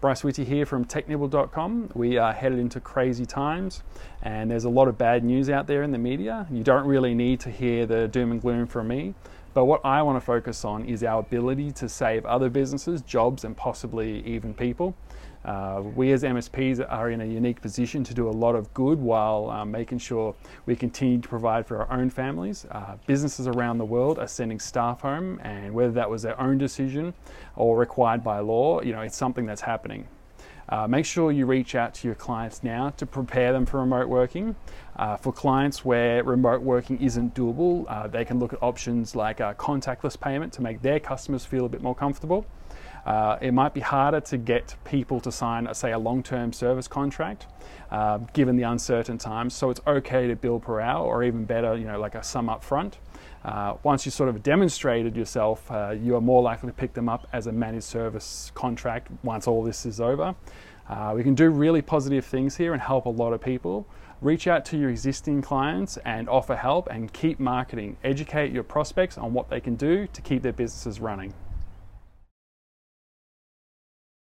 Bryce Whitty here from technibble.com. We are headed into crazy times and there's a lot of bad news out there in the media. You don't really need to hear the doom and gloom from me. But what I want to focus on is our ability to save other businesses, jobs, and possibly even people. Uh, we as MSPs are in a unique position to do a lot of good while um, making sure we continue to provide for our own families. Uh, businesses around the world are sending staff home, and whether that was their own decision or required by law, you know, it's something that's happening. Uh, make sure you reach out to your clients now to prepare them for remote working. Uh, for clients where remote working isn't doable, uh, they can look at options like contactless payment to make their customers feel a bit more comfortable. Uh, it might be harder to get people to sign, say, a long term service contract uh, given the uncertain times. So it's okay to bill per hour or even better, you know, like a sum up front. Uh, once you sort of demonstrated yourself, uh, you are more likely to pick them up as a managed service contract once all this is over. Uh, we can do really positive things here and help a lot of people. Reach out to your existing clients and offer help and keep marketing. Educate your prospects on what they can do to keep their businesses running.